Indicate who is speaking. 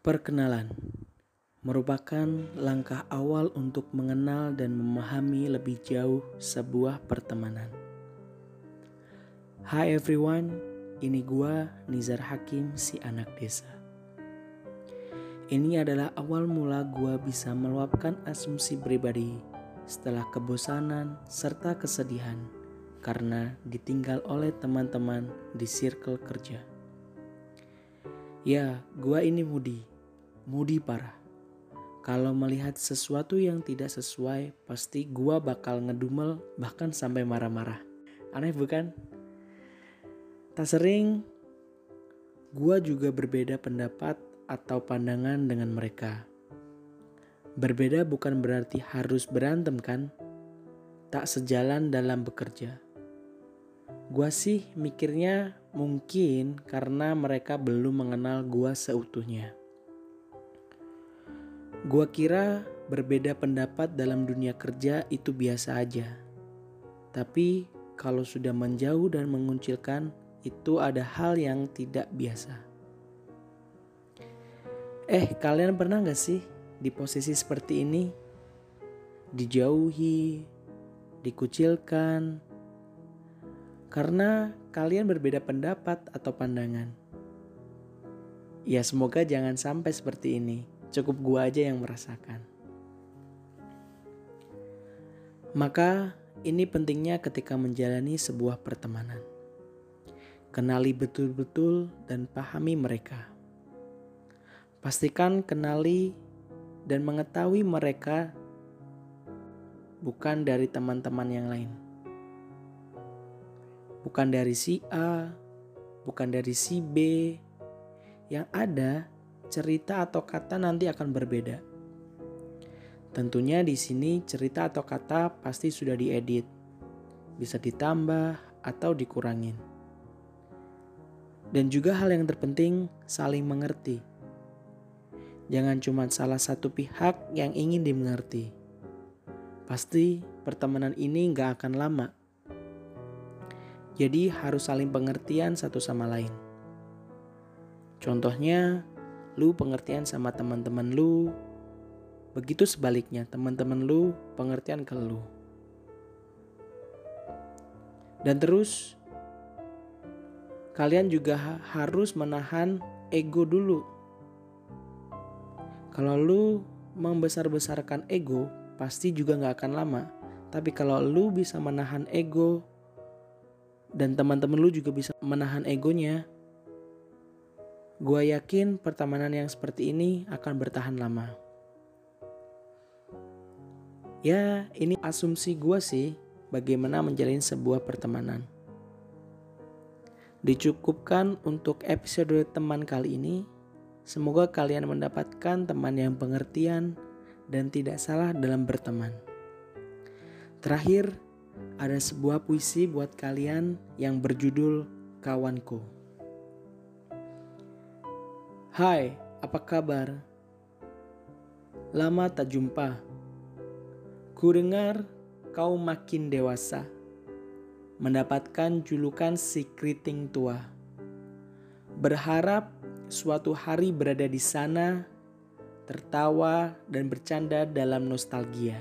Speaker 1: Perkenalan merupakan langkah awal untuk mengenal dan memahami lebih jauh sebuah pertemanan. Hai everyone, ini gua Nizar Hakim si anak desa. Ini adalah awal mula gua bisa meluapkan asumsi pribadi setelah kebosanan serta kesedihan karena ditinggal oleh teman-teman di circle kerja. Ya, gua ini mudi Mudi parah. Kalau melihat sesuatu yang tidak sesuai, pasti gua bakal ngedumel bahkan sampai marah-marah. Aneh bukan? Tak sering gua juga berbeda pendapat atau pandangan dengan mereka. Berbeda bukan berarti harus berantem kan? Tak sejalan dalam bekerja. Gua sih mikirnya mungkin karena mereka belum mengenal gua seutuhnya. Gua kira berbeda pendapat dalam dunia kerja itu biasa aja. Tapi kalau sudah menjauh dan menguncilkan, itu ada hal yang tidak biasa. Eh, kalian pernah gak sih di posisi seperti ini? Dijauhi, dikucilkan, karena kalian berbeda pendapat atau pandangan. Ya semoga jangan sampai seperti ini. Cukup gua aja yang merasakan. Maka ini pentingnya ketika menjalani sebuah pertemanan. Kenali betul-betul dan pahami mereka. Pastikan kenali dan mengetahui mereka bukan dari teman-teman yang lain. Bukan dari si A, bukan dari si B. Yang ada cerita atau kata nanti akan berbeda. Tentunya di sini cerita atau kata pasti sudah diedit, bisa ditambah atau dikurangin. Dan juga hal yang terpenting saling mengerti. Jangan cuma salah satu pihak yang ingin dimengerti. Pasti pertemanan ini nggak akan lama. Jadi harus saling pengertian satu sama lain. Contohnya, lu pengertian sama teman-teman lu. Begitu sebaliknya, teman-teman lu pengertian ke lu. Dan terus kalian juga ha harus menahan ego dulu. Kalau lu membesar-besarkan ego, pasti juga nggak akan lama. Tapi kalau lu bisa menahan ego dan teman-teman lu juga bisa menahan egonya, Gua yakin pertemanan yang seperti ini akan bertahan lama. Ya, ini asumsi gua sih bagaimana menjalin sebuah pertemanan. Dicukupkan untuk episode teman kali ini. Semoga kalian mendapatkan teman yang pengertian dan tidak salah dalam berteman. Terakhir, ada sebuah puisi buat kalian yang berjudul Kawanku. Hai, apa kabar? Lama tak jumpa. Ku dengar kau makin dewasa, mendapatkan julukan si keriting tua. Berharap suatu hari berada di sana, tertawa dan bercanda dalam nostalgia.